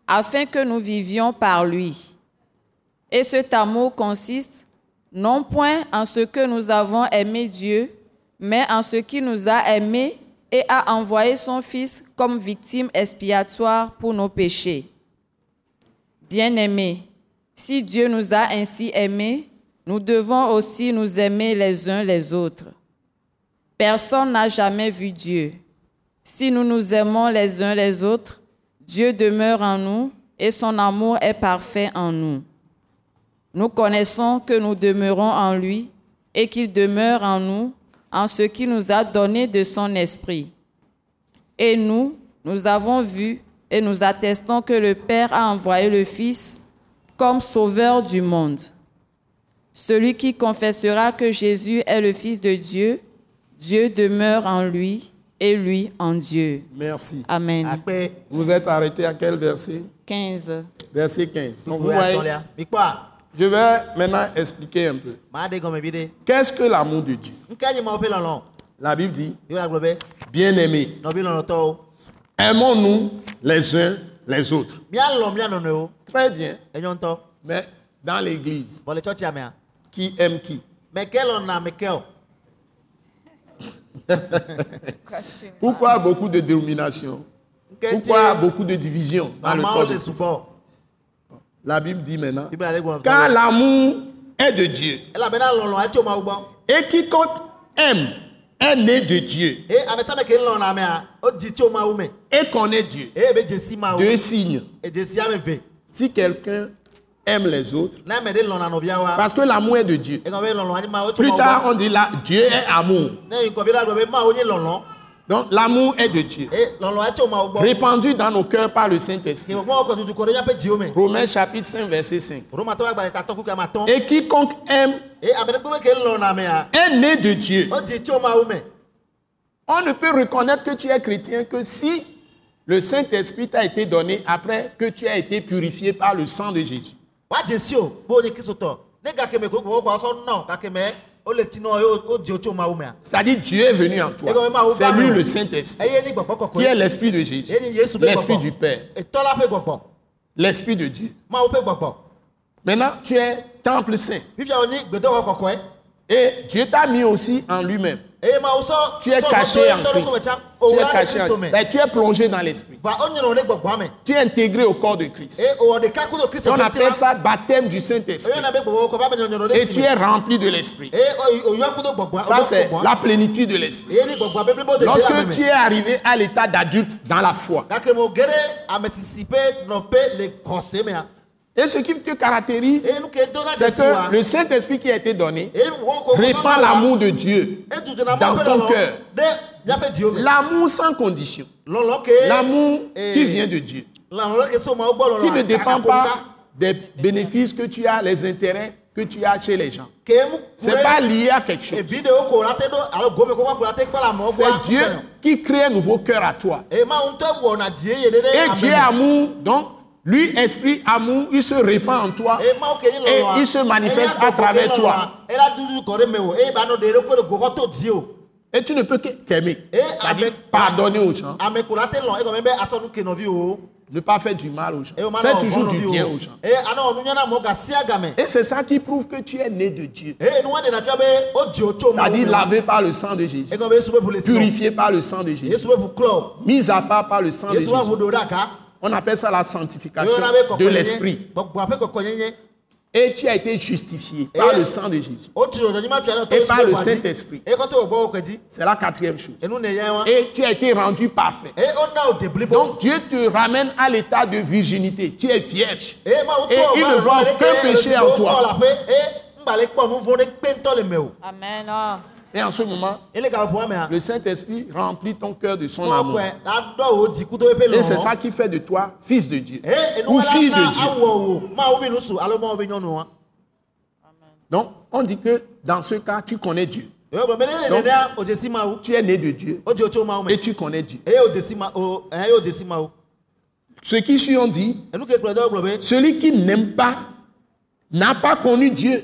afin que nous vivions par lui. Et cet amour consiste non point en ce que nous avons aimé Dieu, mais en ce qui nous a aimés et a envoyé son Fils comme victime expiatoire pour nos péchés. Bien-aimés, si Dieu nous a ainsi aimés, nous devons aussi nous aimer les uns les autres. Personne n'a jamais vu Dieu. Si nous nous aimons les uns les autres, Dieu demeure en nous et son amour est parfait en nous. Nous connaissons que nous demeurons en lui et qu'il demeure en nous en ce qu'il nous a donné de son esprit. Et nous, nous avons vu et nous attestons que le Père a envoyé le Fils comme sauveur du monde. Celui qui confessera que Jésus est le Fils de Dieu, Dieu demeure en lui et lui en Dieu. Merci. Amen. Vous êtes arrêté à quel verset? 15. Verset 15. Donc vous voyez, je vais maintenant expliquer un peu. Qu'est-ce que l'amour de Dieu? La Bible dit, bien-aimés, aimons-nous les uns les autres. Très bien. Mais dans l'église, qui aime qui? Pourquoi beaucoup de dénominations? Nke Pourquoi beaucoup de divisions dans le corps de Christ? La Bible dit maintenant, car l'amour est de Dieu. Et quiconque aime est né de Dieu et connaît Dieu. mawu Deux signes. Si quelqu'un aime les autres, parce que l'amour est de Dieu. Plus tard, on dit là, Dieu est amour. Donc l'amour est de Dieu. e gbɔ Répandu dans nos cœurs par le Saint-Esprit. Romains chapitre 5, verset 5. romatɔ agbalẽ tatɔ kuku ama tɔn Et quiconque aime e lɔna mea est né de Dieu. o di tso mawu me On ne peut reconnaître que tu es chrétien que si le Saint-Esprit t'a été donné après que tu as été purifié par le sang de Jésus. C'est-à-dire Dieu est venu en toi. C'est lui le Saint-Esprit gbɔgbɔ qui est kɔkɔe l'Esprit de Jésus? L'Esprit du Père. L'Esprit de Dieu. Maintenant, tu es temple saint. kɔkɔe Et Dieu t'a mis aussi en lui-même. Sɔ Tu es caché en Christ. Tu es caché en Ben, Tu es plongé dans l'Esprit. Tu es intégré au corps de Christ. Et kristo on appelle ça baptême du Saint-Esprit. nyɔnyɔnɔ Et tu es rempli de l'Esprit. eye o yɔ kudo gbɔgbɔa Ça, c'est la plénitude de l'Esprit. Lorsque tu es arrivé à l'état d'adulte dans la foi, et ce qui te caractérise, c'est que le Saint-Esprit qui a été donné répand l'amour de Dieu dans ton cœur. L'amour sans condition. L'amour qui vient de Dieu. Qui ne dépend pas des bénéfices que tu as, les intérêts que tu as chez les gens. C'est pas lié à quelque chose. C'est Dieu qui crée un nouveau cœur à toi. Et Dieu est amour, donc lui, esprit amour, il se répand en toi. Et il se manifeste à travers toi. Et tu ne peux que- qu'aimer. C'est-à-dire pardonner aux gens. ame ko la te lɔ egɔme be asɔ nu ke nɔvi o Ne pas faire du mal aux gens. ma Fais toujours du bien aux gens. gasi agame Et c'est ça qui prouve que tu es né de Dieu. C'est-à-dire lavé par le sang de Jésus. Purifié par le sang de Jésus. Mis à part par le sang de Jésus. On appelle ça la sanctification de l'esprit. Et tu as été justifié par le sang de Jésus. Et par le Saint-Esprit. C'est la quatrième chose. wa Et tu as été rendu parfait. Donc Dieu te ramène à l'état de virginité. Tu es vierge. Et il ne voit aucun péché en toi. Amen. Et en ce moment, mea le Saint-Esprit remplit ton cœur de son amour. Et c'est lɔ ça qui fait de toi fils de Dieu. Enu ou fille de Dieu. nyɔnu wa Donc, on dit que dans ce cas, tu connais Dieu. le Donc- Tu es né de Dieu. Et tu connais Dieu. eye o dzesi ma o eye o dzesi mawu Ceux qui suivent ont dit, celui qui n'aime pas n'a pas connu Dieu.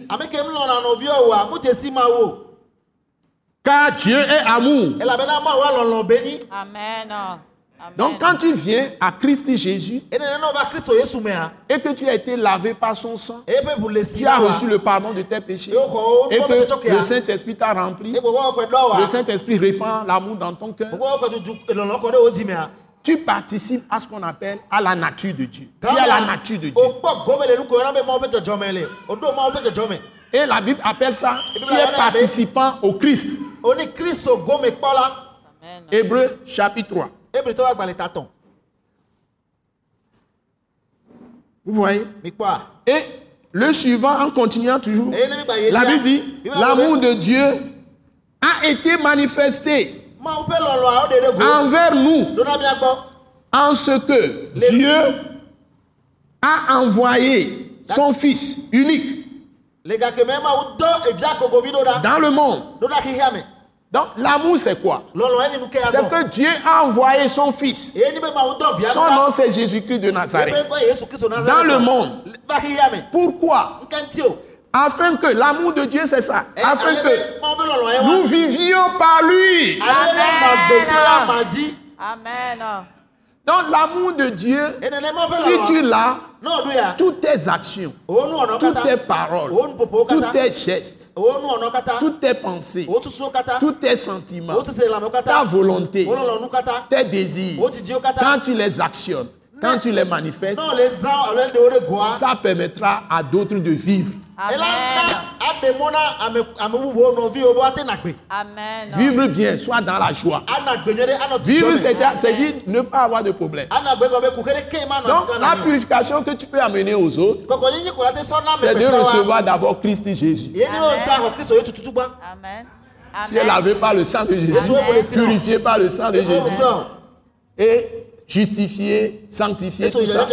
Car Dieu est amour. Amen. Donc quand tu viens à Christ Jésus et que tu as été lavé par son sang, tu as reçu le pardon de tes péchés et que le Saint-Esprit t'a rempli, wa le Saint-Esprit répand l'amour dans ton cœur, tu participes à ce qu'on appelle à la nature de Dieu. Tu as la nature de Dieu. Et la Bible appelle ça, tu es participant au Christ. Hébreu chapitre 3. ebiri tó wà gbalẹ̀ ta tán Vous voyez? Et le suivant, en continuant toujours, yé la. Bible dit, Bible la l'amour de Dieu a été manifesté envers nous. En ce que Dieu a envoyé son Fils unique dans le monde. Donc l'amour c'est quoi? C'est que Dieu a envoyé son Fils. Son nom c'est Jésus-Christ de Nazareth. Dans le monde. Pourquoi? Nkẹ́ ti o Afin que l'amour de Dieu c'est ça. ẹ Afin que yẹ wa nous vivions par lui. di Amen. Donc l'amour de Dieu, si tu l'as, toutes tes actions, o nu ọ̀nà toutes tes paroles, o nu popo tous tes gestes, o nu ọ̀nà kata toutes tes pensées, tous tes sentiments, ta volonté, tes désirs, quand tu les actionnes, quand tu les manifestes, ça permettra à d'autres de vivre. Amen. Vivre bien, soit dans la joie. Vivre, c'est dire ne pas avoir de problème. Donc la purification que tu peux amener aux autres, c'est de recevoir d'abord Christ Jésus. Amen. Tu es lavé par le sang de Jésus, Amen. purifié par le sang de Jésus et justifié, sanctifié, tout ça,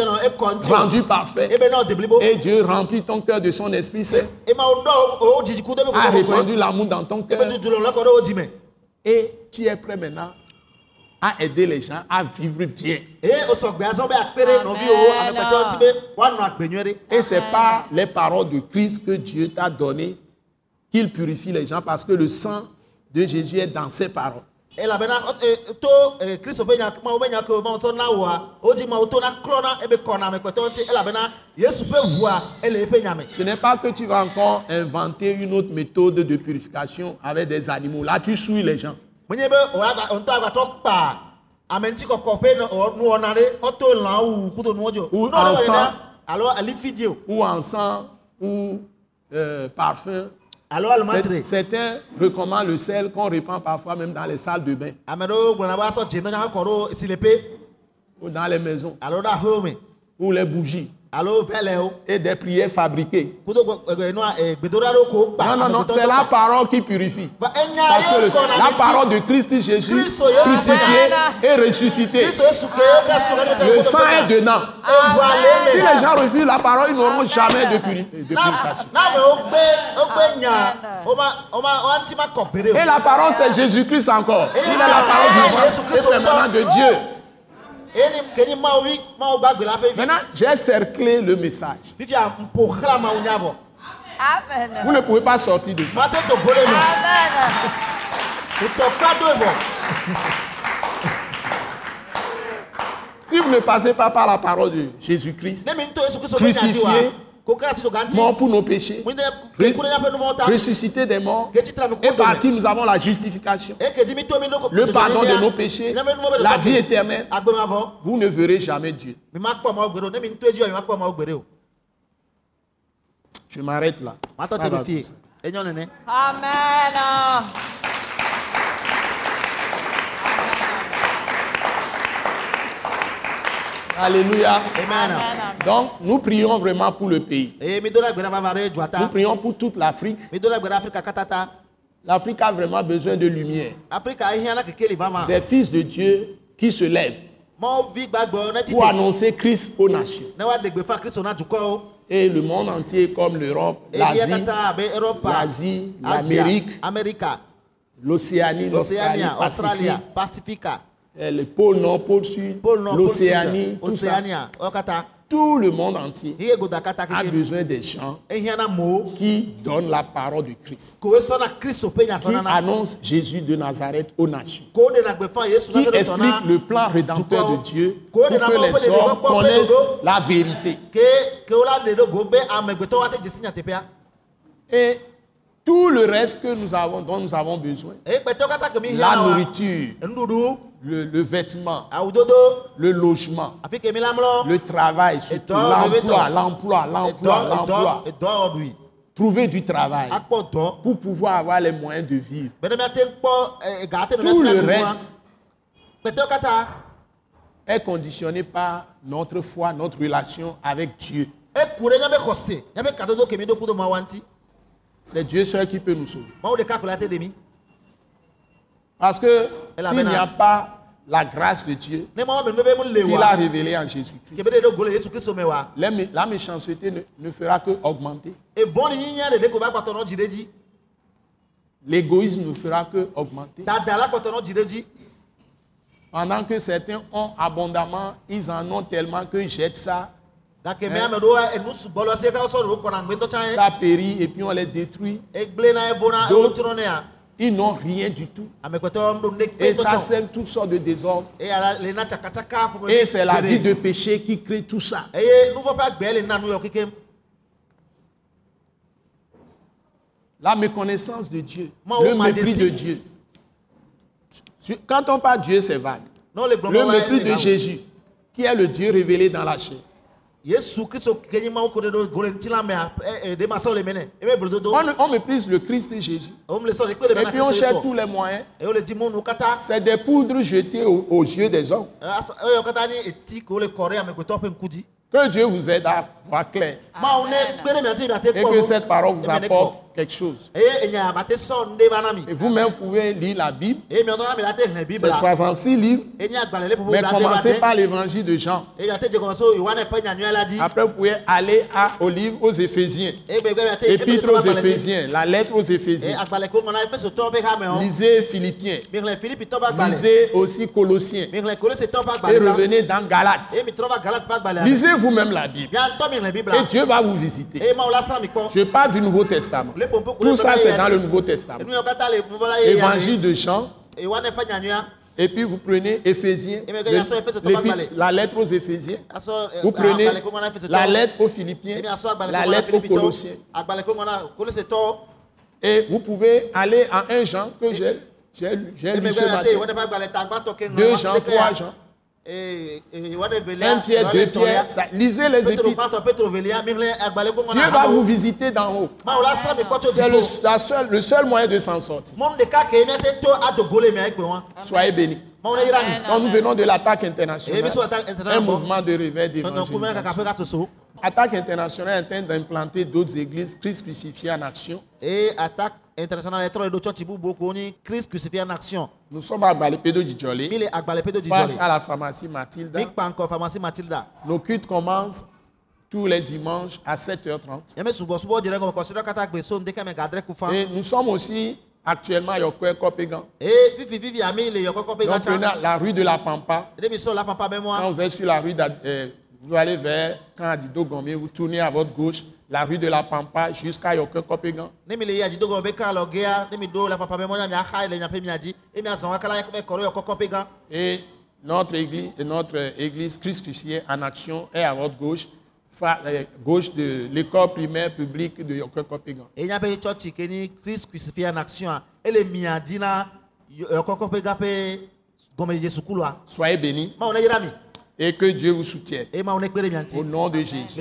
rendu parfait. náà dèbìlíbó Et Dieu remplit ton cœur de son Esprit Saint, ẹ máa dọ o jìjì kú débi a répandu l'amour dans ton cœur o jì mẹ et tu es prêt maintenant à aider les gens à vivre bien? Amen. agbẹnyẹrẹ Et c'est par les paroles de Christ que Dieu t'a donné qu'il purifie les gens parce que le sang de Jésus est dans ses paroles. Elabena na na ebe na elabena yesu nya Ce n'est pas que tu vas encore inventer une autre méthode de purification avec des animaux. Là, tu souilles les gens. o kɔkɔ lã wu Ou alo fidie o Ou en sang, ou euh, parfum. Alo alimantire C'est- Certains recommandent le sel qu'on répand parfois même dans les salles de bain. Ou dans les maisons. Ou les bougies et des prières fabriquées. kpa Non, non, non, c'est la parole qui purifie. Parce que le- la parole de Christ Jésus, crucifié et ressuscité, le sang est dedans. Si les gens refusent la parole, ils n'auront jamais de, puri- de na purification. Et la parole, c'est Jésus-Christ encore. Il est la parole vivante et permanente de Dieu. Maintenant, j'ai cerclé le message. Amen. Vous ne pouvez pas sortir de ça. Amen. Si vous ne passez pas par la parole de Jésus-Christ. Crucifié. Mort pour nos péchés, ressuscité des morts, et par qui nous avons la justification, le pardon de nos péchés, la vie éternelle, fɔ. vous ne verrez jamais Dieu. Mi ma kpɔ ma Alléluia. Amen. Donc, nous prions vraiment pour le pays. Re Nous prions pour toute l'Afrique. L'Afrique a vraiment besoin de lumière. Des fils de Dieu qui se lèvent pour annoncer Christ aux nations. Et le monde entier, comme l'Europe, l'Asie, abe Europa. l'Asie, l'Amérique, l'Océanie, l'Australie, Pacifique, Pacifica, le pôle Nord, pôle Sud, l'Océanie, tout ça. Tout le monde entier a besoin des gens qui donnent la parole de Christ, qui annoncent Jésus de Nazareth aux nations, qui expliquent le plan rédempteur de Dieu pour que les hommes connaissent la vérité. Et tout le reste que nous avons, dont nous avons besoin, la nourriture, le, le vêtement, le logement, le travail, l'emploi, l'emploi, l'emploi, l'emploi. Trouver du travail pour pouvoir avoir les moyens de vivre. ate Tout le reste est conditionné par notre foi, notre relation avec Dieu. C'est Dieu seul qui peut nous sauver. mawu ɖeka ko la te ɖe mi Parce que s'il n'y a pas la grâce de Dieu qu'il a révélée en Jésus-Christ, la mé- la méchanceté ne, ne fera que augmenter. L'égoïsme ne fera que augmenter. Pendant que certains ont abondamment, ils en ont tellement qu'ils jettent ça, tsã ye ça périt et puis on les détruit. Ils n'ont rien du tout. ne Et ça sème toutes sortes de désordres. Et c'est la vie de péché qui crée tout ça. La méconnaissance de Dieu, le mépris de Dieu. Quand on parle Dieu, c'est vague. le mépris de. Jésus, qui est le Dieu révélé dans la chair. On, méprise le Christ Jésus. Et mɛ na puis on cherche tous les moyens. C'est des poudres jetées aux, yeux des hommes. ŋku dzi Que Dieu vous aide à miate Et que cette parole vous apporte quelque chose. na mi Et vous-même pouvez lire la Bible. xlẽ C'est bibla 66 livres. Mais commencez par l'évangile de Jean. dzi Après, vous pouvez aller à, au livre aux Éphésiens. miate Épître aux. Éphésiens, la lettre aux Éphésiens. Lisez Philippiens. Lisez aussi Colossiens. Et revenez dans Galates. Lisez vous-même la Bible. Et Dieu va vous visiter. Je parle du Nouveau Testament. Tout ça, c'est dans le Nouveau Testament. Évangile de Jean. ƒe nyanyuia Et puis vous prenez Éphésiens. La lettre aux Éphésiens. ɛ, Vous prenez la lettre aux Philippiens. ke La lettre aux. Colossiens. Et vous pouvez aller en 1 Jean que j'ai lu ce matin. yohane ƒe agbalẽ ta gbãtɔ ke ŋlɔ 2 wa Jean, ɖeke 3 ya. Jean. Velia 1 Pierre, 2 yohane Pierre. tɔlia. ça- lisez les épîtres. Dieu va vous visiter d'en haut. C'est le, la seule- le seul moyen de s'en sortir. Soyez bénis. Donc nous venons de l'attaque internationale. attaque Un mouvement de réveil d'évangélisation. Attaque internationale est en train d'implanter d'autres églises, Christ crucifié en action. eye attaque international etrɔ ɖo tsɔtsi bubuwo ko ni christ crucifié en action Nous sommes à Balépedo mi Djidjolé, le agbalẽ ƒe do face à la pharmacie Mathilda. mi kpa ŋkɔ pharmacie matilda Nos cultes commencent tous les dimanches à 7h30. yɛmɛ subɔsubɔ dze ɖe gɔme kɔsi ɖe katã gbe so ŋdeke me gadre ku fa Et nous sommes aussi actuellement à Yokwe Kopégan. Donc prenez gatsa la rue de la Pampa. Quand vous êtes sur la rue, euh, vous allez vers Candido Gomé, vous tournez à votre gauche, la rue de la Pampa jusqu'à ƒe gã Et notre église, notre église Christ crucifié en action est à votre gauche, euh, gauche de l'école primaire publique de Yokwe Kopégan. eye nya ƒe tsɔtsi ke ni christ crucifié en action a ele mia dzi na yɔkɔkɔ ƒe gã ƒe gɔmedzedze sukulua Soyez bénis et que Dieu vous soutienne. Au nom de Jésus.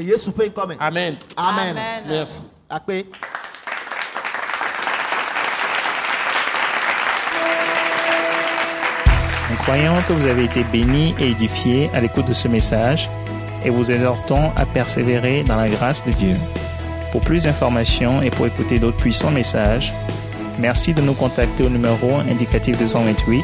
Amen. amen Merci. Nous croyons que vous avez été bénis et édifiés à l'écoute de ce message et vous exhortons à persévérer dans la grâce de Dieu. Pour plus d'informations et pour écouter d'autres puissants messages, merci de nous contacter au numéro indicatif 228